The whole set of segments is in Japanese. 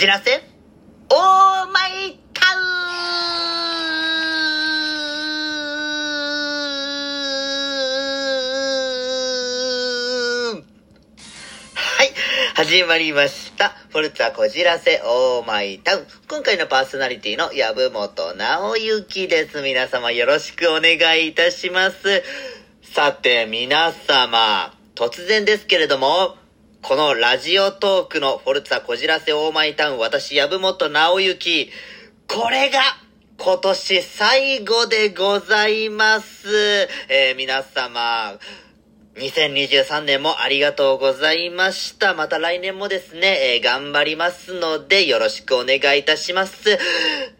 じらせ？オーマイタウンはい、始まりました。フォルツァこじらせオーマイタウン。今回のパーソナリティの籔本直之です。皆様よろしくお願いいたします。さて、皆様、突然ですけれども、このラジオトークのフォルツァこじらせオーマイタウン、私、籔本直之、これが、今年最後でございます。えー皆様、2023年もありがとうございました。また来年もですね、えー頑張りますので、よろしくお願いいたします。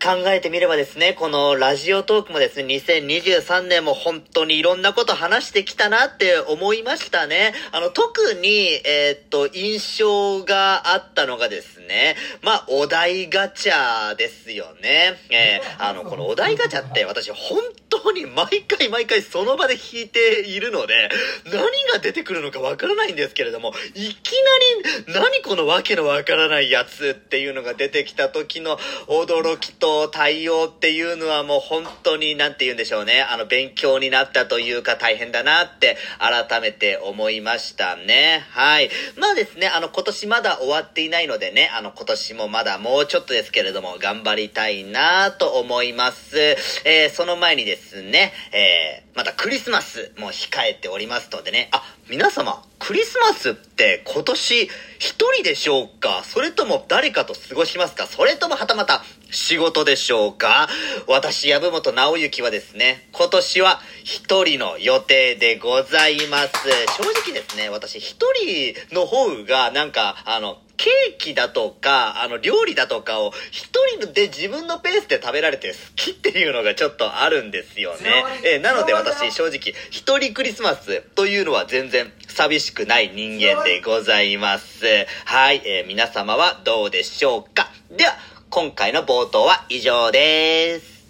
考えてみればですね、このラジオトークもですね、2023年も本当にいろんなこと話してきたなって思いましたね。あの、特に、えーっと、印象があったのがですね、まあ、お題ガチャですよね。えー あの、このお題ガチャって私本当に毎回毎回その場で引いているので、何が出てくるのかわからないんですけれども、いきなり、何このわけのわからないやつっていうのが出てきた時の驚きと対応っていうのはもう本当に、なんて言うんでしょうね。あの、勉強になったというか大変だなって改めて思いましたね。はい。まあですね、あの、今年まだ終わっていないのでね、あの、今年もまだもうちょっとですけれども、頑張りたいなと思います。えーその前にですね、えーまたクリスマスも控えておりますのでね、あ、皆様、クリスマスって今年一人でしょうか？それとも誰かと過ごしますか？それともはたまた仕事でしょうか？私、籔本直之はですね、今年は一人の予定でございます。正直ですね、私一人の方がなんか、あの、ケーキだとか、あの、料理だとかを一人で自分のペースで食べられて好きっていうのがちょっとあるんですよね。えーなので私正直、一人クリスマスというのは全然寂しくない人間でございます。はい、えー皆様はどうでしょうか？では、今回の冒頭は以上です。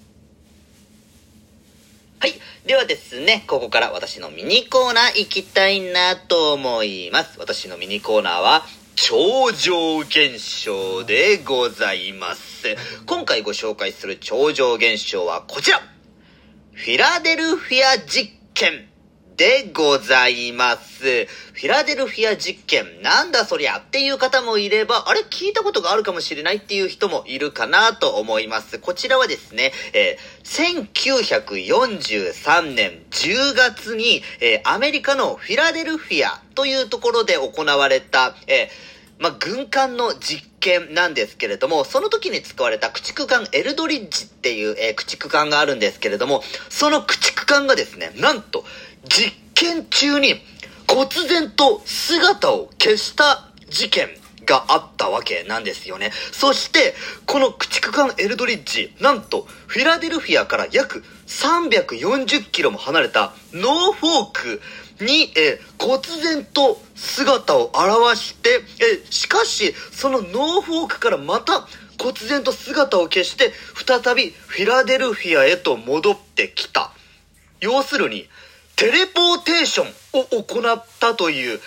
はい。ではですね、ここから私のミニコーナー行きたいなと思います。私のミニコーナーは、超常現象でございます。今回ご紹介する超常現象はこちらフィラデルフィア実験でございます。フィラデルフィア実験、なんだそりゃっていう方もいれば、あれ聞いたことがあるかもしれないっていう人もいるかなと思います。こちらはですね、えー1943年10月に、えーアメリカのフィラデルフィアというところで行われた、えーまあ、軍艦の実験なんですけれども、その時に使われた駆逐艦エルドリッジっていう、えー駆逐艦があるんですけれども、その駆逐艦がですね、なんと、実験中に、忽然と姿を消した事件があったわけなんですよね。そして、この駆逐艦エルドリッジ、なんと、フィラデルフィアから約340キロも離れたノーフォークに、えー忽然と姿を現して、えーしかし、そのノーフォークからまた、忽然と姿を消して、再びフィラデルフィアへと戻ってきた。要するに、テレポーテーションを行ったという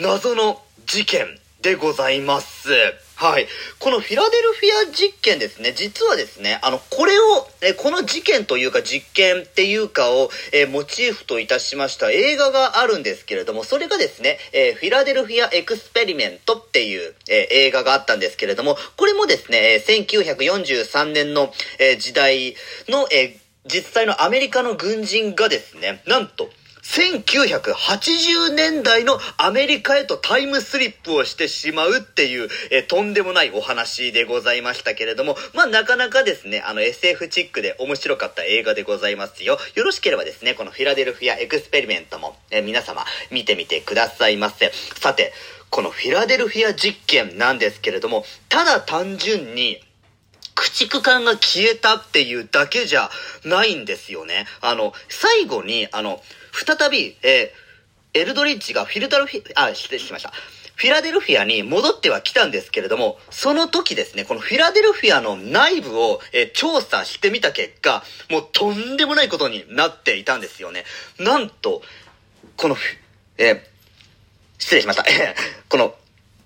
謎の事件でございます。はい。このフィラデルフィア実験ですね、実はですね、あの、これを、えこの事件というか実験っていうかを、えモチーフといたしました映画があるんですけれども、それがですね、えフィラデルフィアエクスペリメントっていう、え映画があったんですけれども、これもですね、え1943年の、え時代の、え実際のアメリカの軍人がですね、なんと、1980年代のアメリカへとタイムスリップをしてしまうっていう、えとんでもないお話でございましたけれども、まあなかなかですね、あの SF チックで面白かった映画でございますよ。よろしければですね、このフィラデルフィアエクスペリメントも、え皆様見てみてくださいませ。さて、このフィラデルフィア実験なんですけれども、ただ単純に、駆逐艦が消えたっていうだけじゃないんですよね。あの、最後に、あの、再び、えーエルドリッジがフィルダルフィ、あ、失礼しました。フィラデルフィアに戻っては来たんですけれども、その時ですね、このフィラデルフィアの内部を、え調査してみた結果、もうとんでもないことになっていたんですよね。なんと、この、えー失礼しました。この、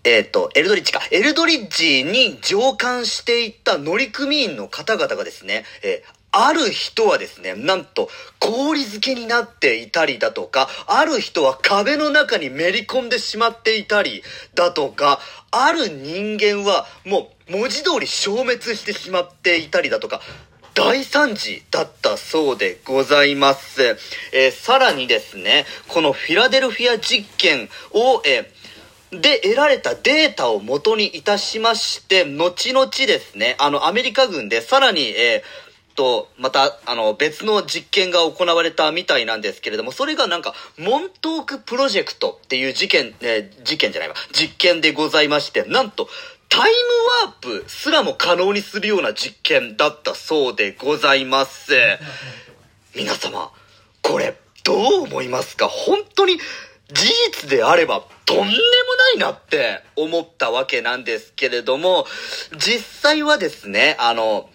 えっ、と、エルドリッジか。エルドリッジに乗艦していった乗組員の方々がですね、えーある人はですね、なんと氷漬けになっていたりだとか、ある人は壁の中にめり込んでしまっていたりだとか、ある人間はもう文字通り消滅してしまっていたりだとか、大惨事だったそうでございます。えー、さらにですね、このフィラデルフィア実験を、えーで得られたデータを元にいたしまして、後々ですね、あの、アメリカ軍でさらに、えー、と、また、あの、別の実験が行われたみたいなんですけれども、それがなんか、モントークプロジェクトっていう事件、えー、事件じゃないわ、実験でございまして、なんと、タイムワープすらも可能にするような実験だったそうでございます。皆様、これ、どう思いますか？本当に、事実であればとんでもないなって思ったわけなんですけれども、実際はですね、あの、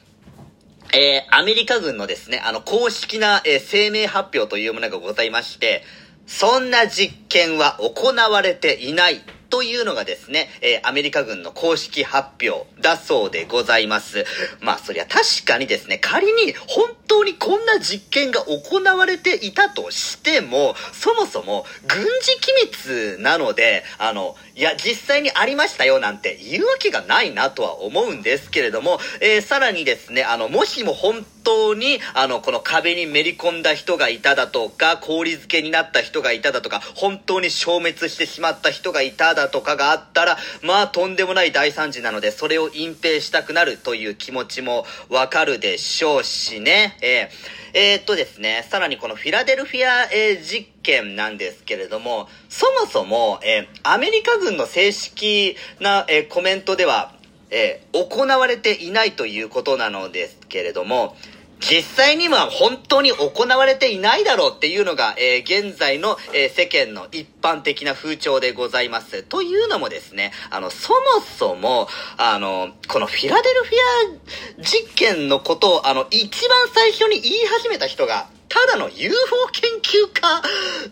えー、アメリカ軍のですね、あの、公式な、えー、声明発表というものがございまして、そんな実験は行われていないというのがですね、えー、アメリカ軍の公式発表だそうでございます。まあ、そりゃ確かにですね、仮に本当にこんな実験が行われていたとしても、そもそも軍事機密なので、あの、いや、実際にありましたよなんて言うわけがないなとは思うんですけれども、えー、さらにですね、あの、もしも本当に、あの、この壁にめり込んだ人がいただとか、氷漬けになった人がいただとか、本当に消滅してしまった人がいただとかがあったら、まあ、とんでもない大惨事なので、それを隠蔽したくなるという気持ちもわかるでしょうしね、えーえー、っとですね、さらにこのフィラデルフィア、えー、実験なんですけれども、そもそも、えー、アメリカ軍の正式な、えコメントでは、え行われていないということなのですけれども、実際には本当に行われていないだろうっていうのが、えー、現在の、えー、世間の一般的な風潮でございます。というのもですね、あの、そもそも、あの、このフィラデルフィア実験のことを、あの、一番最初に言い始めた人が、ただの UFO 研究家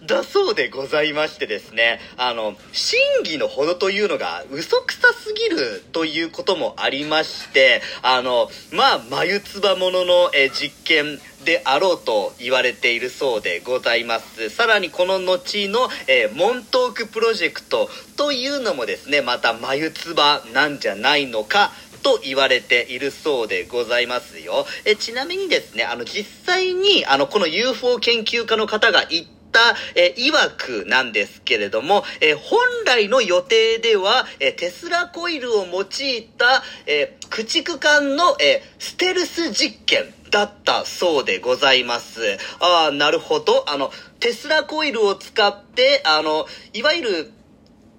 だそうでございましてですね、あの、真偽のほどというのが嘘くさすぎるということもありまして、あの、まあ、眉唾者のえ実験であろうと言われているそうでございます。さらにこの後の、えー、モントークプロジェクトというのもですね、また眉唾なんじゃないのかと言われているそうでございますよ。えちなみにですね、あの実際にあのこの UFO 研究家の方が言ったた、えー、曰くなんですけれども、え、本来の予定では、え、テスラコイルを用いた、え、駆逐艦の、え、ステルス実験だったそうでございます。ああ、なるほど。あの、テスラコイルを使って、あの、いわゆる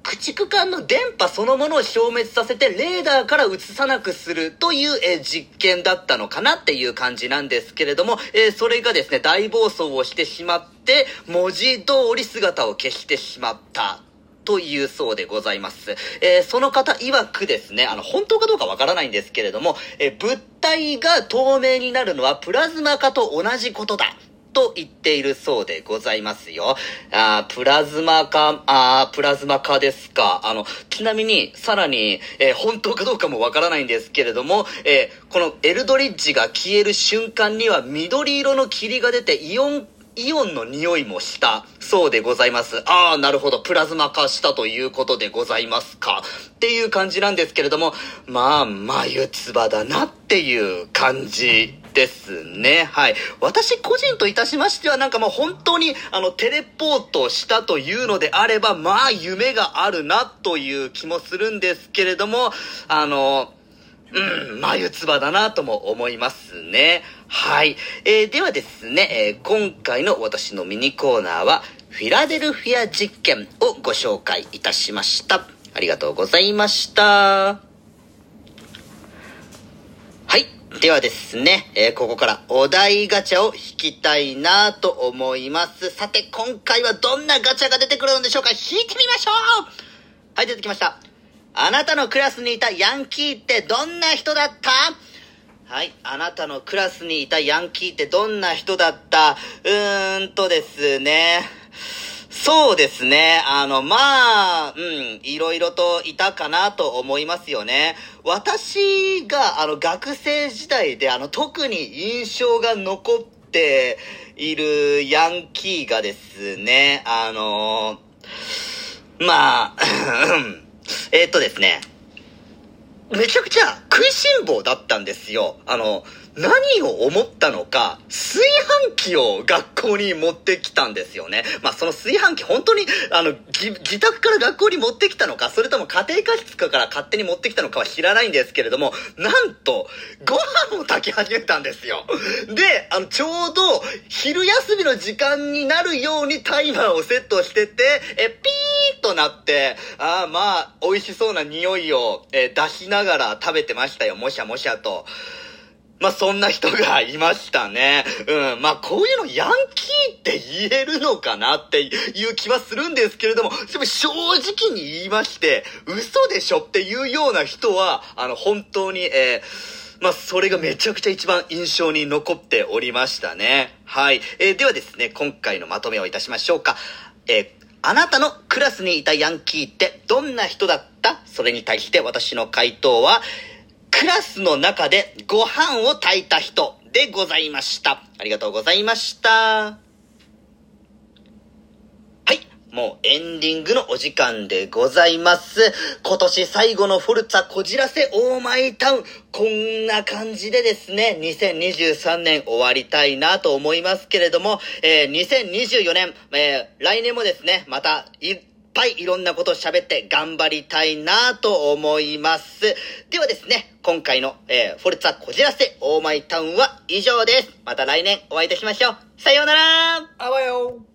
駆逐艦の電波そのものを消滅させてレーダーから映さなくするという、えー、実験だったのかなっていう感じなんですけれども、えー、それがですね、大暴走をしてしまって、文字通り姿を消してしまった。というそうでございます。えー、その方曰くですね、あの、本当かどうかわからないんですけれども、え、物体が透明になるのはプラズマ化と同じことだ。と言っているそうでございますよ。あプラズマ化、あプラズマ化ですか。あの、ちなみに、さらに、えー、本当かどうかもわからないんですけれども、えー、このエルドリッジが消える瞬間には緑色の霧が出てイオンイオンの匂いもしたそうでございます。ああ、なるほど。プラズマ化したということでございますか。っていう感じなんですけれども、まあ、眉唾だなっていう感じですね。はい。私個人といたしましては、なんかもう本当に、あの、テレポートしたというのであれば、まあ、夢があるなという気もするんですけれども、あの、うん、眉唾だなとも思いますね。はい。えー、ではですね、えー、今回の私のミニコーナーは、フィラデルフィア実験をご紹介いたしました。ありがとうございました。はいではですね、えー、ここからお題ガチャを引きたいなと思います。さて、今回はどんなガチャが出てくるのでしょうか？引いてみましょうはい、出てきました。あなたのクラスにいたヤンキーってどんな人だった？はい。あなたのクラスにいたヤンキーってどんな人だった？うーんとですね。そうですね。あの、まあ、うん、いろいろといたかなと思いますよね。私が、あの、学生時代で、あの、特に印象が残っているヤンキーがですね、あの、まあ、えっとですね、めちゃくちゃ食いしん坊だったんですよ。あの、何を思ったのか、炊飯器を学校に持ってきたんですよね。まあ、その炊飯器本当に、あの、自宅から学校に持ってきたのか、それとも家庭科室から勝手に持ってきたのかは知らないんですけれども、なんと、ご飯を炊き始めたんですよ。で、あの、ちょうど、昼休みの時間になるようにタイマーをセットしてて、え、ピーッとなって、ああ、まあ、美味しそうな匂いを、えー出しながら食べてましたよ。もしゃもしゃと。まあ、そんな人がいましたね。うん。まあ、こういうのヤンキーって言えるのかなっていう気はするんですけれども、でも正直に言いまして、嘘でしょっていうような人は、あの、本当に、えーまあ、それがめちゃくちゃ一番印象に残っておりましたね。はい。えーではですね、今回のまとめをいたしましょうか。えーあなたのクラスにいたヤンキーってどんな人だった？それに対して私の回答は、クラスの中でご飯を炊いた人でございました。ありがとうございました。はい。もうエンディングのお時間でございます。今年最後のフォルツァこじらせオーマイタウン。こんな感じでですね、2023年終わりたいなと思いますけれども、えー2024年、えー来年もですね、またぱいいろんなことを喋って頑張りたいなと思います。ではですね、今回の、えーフォルツァこじらせオーマイタウンは以上です。また来年お会いいたしましょう。さようならあわよ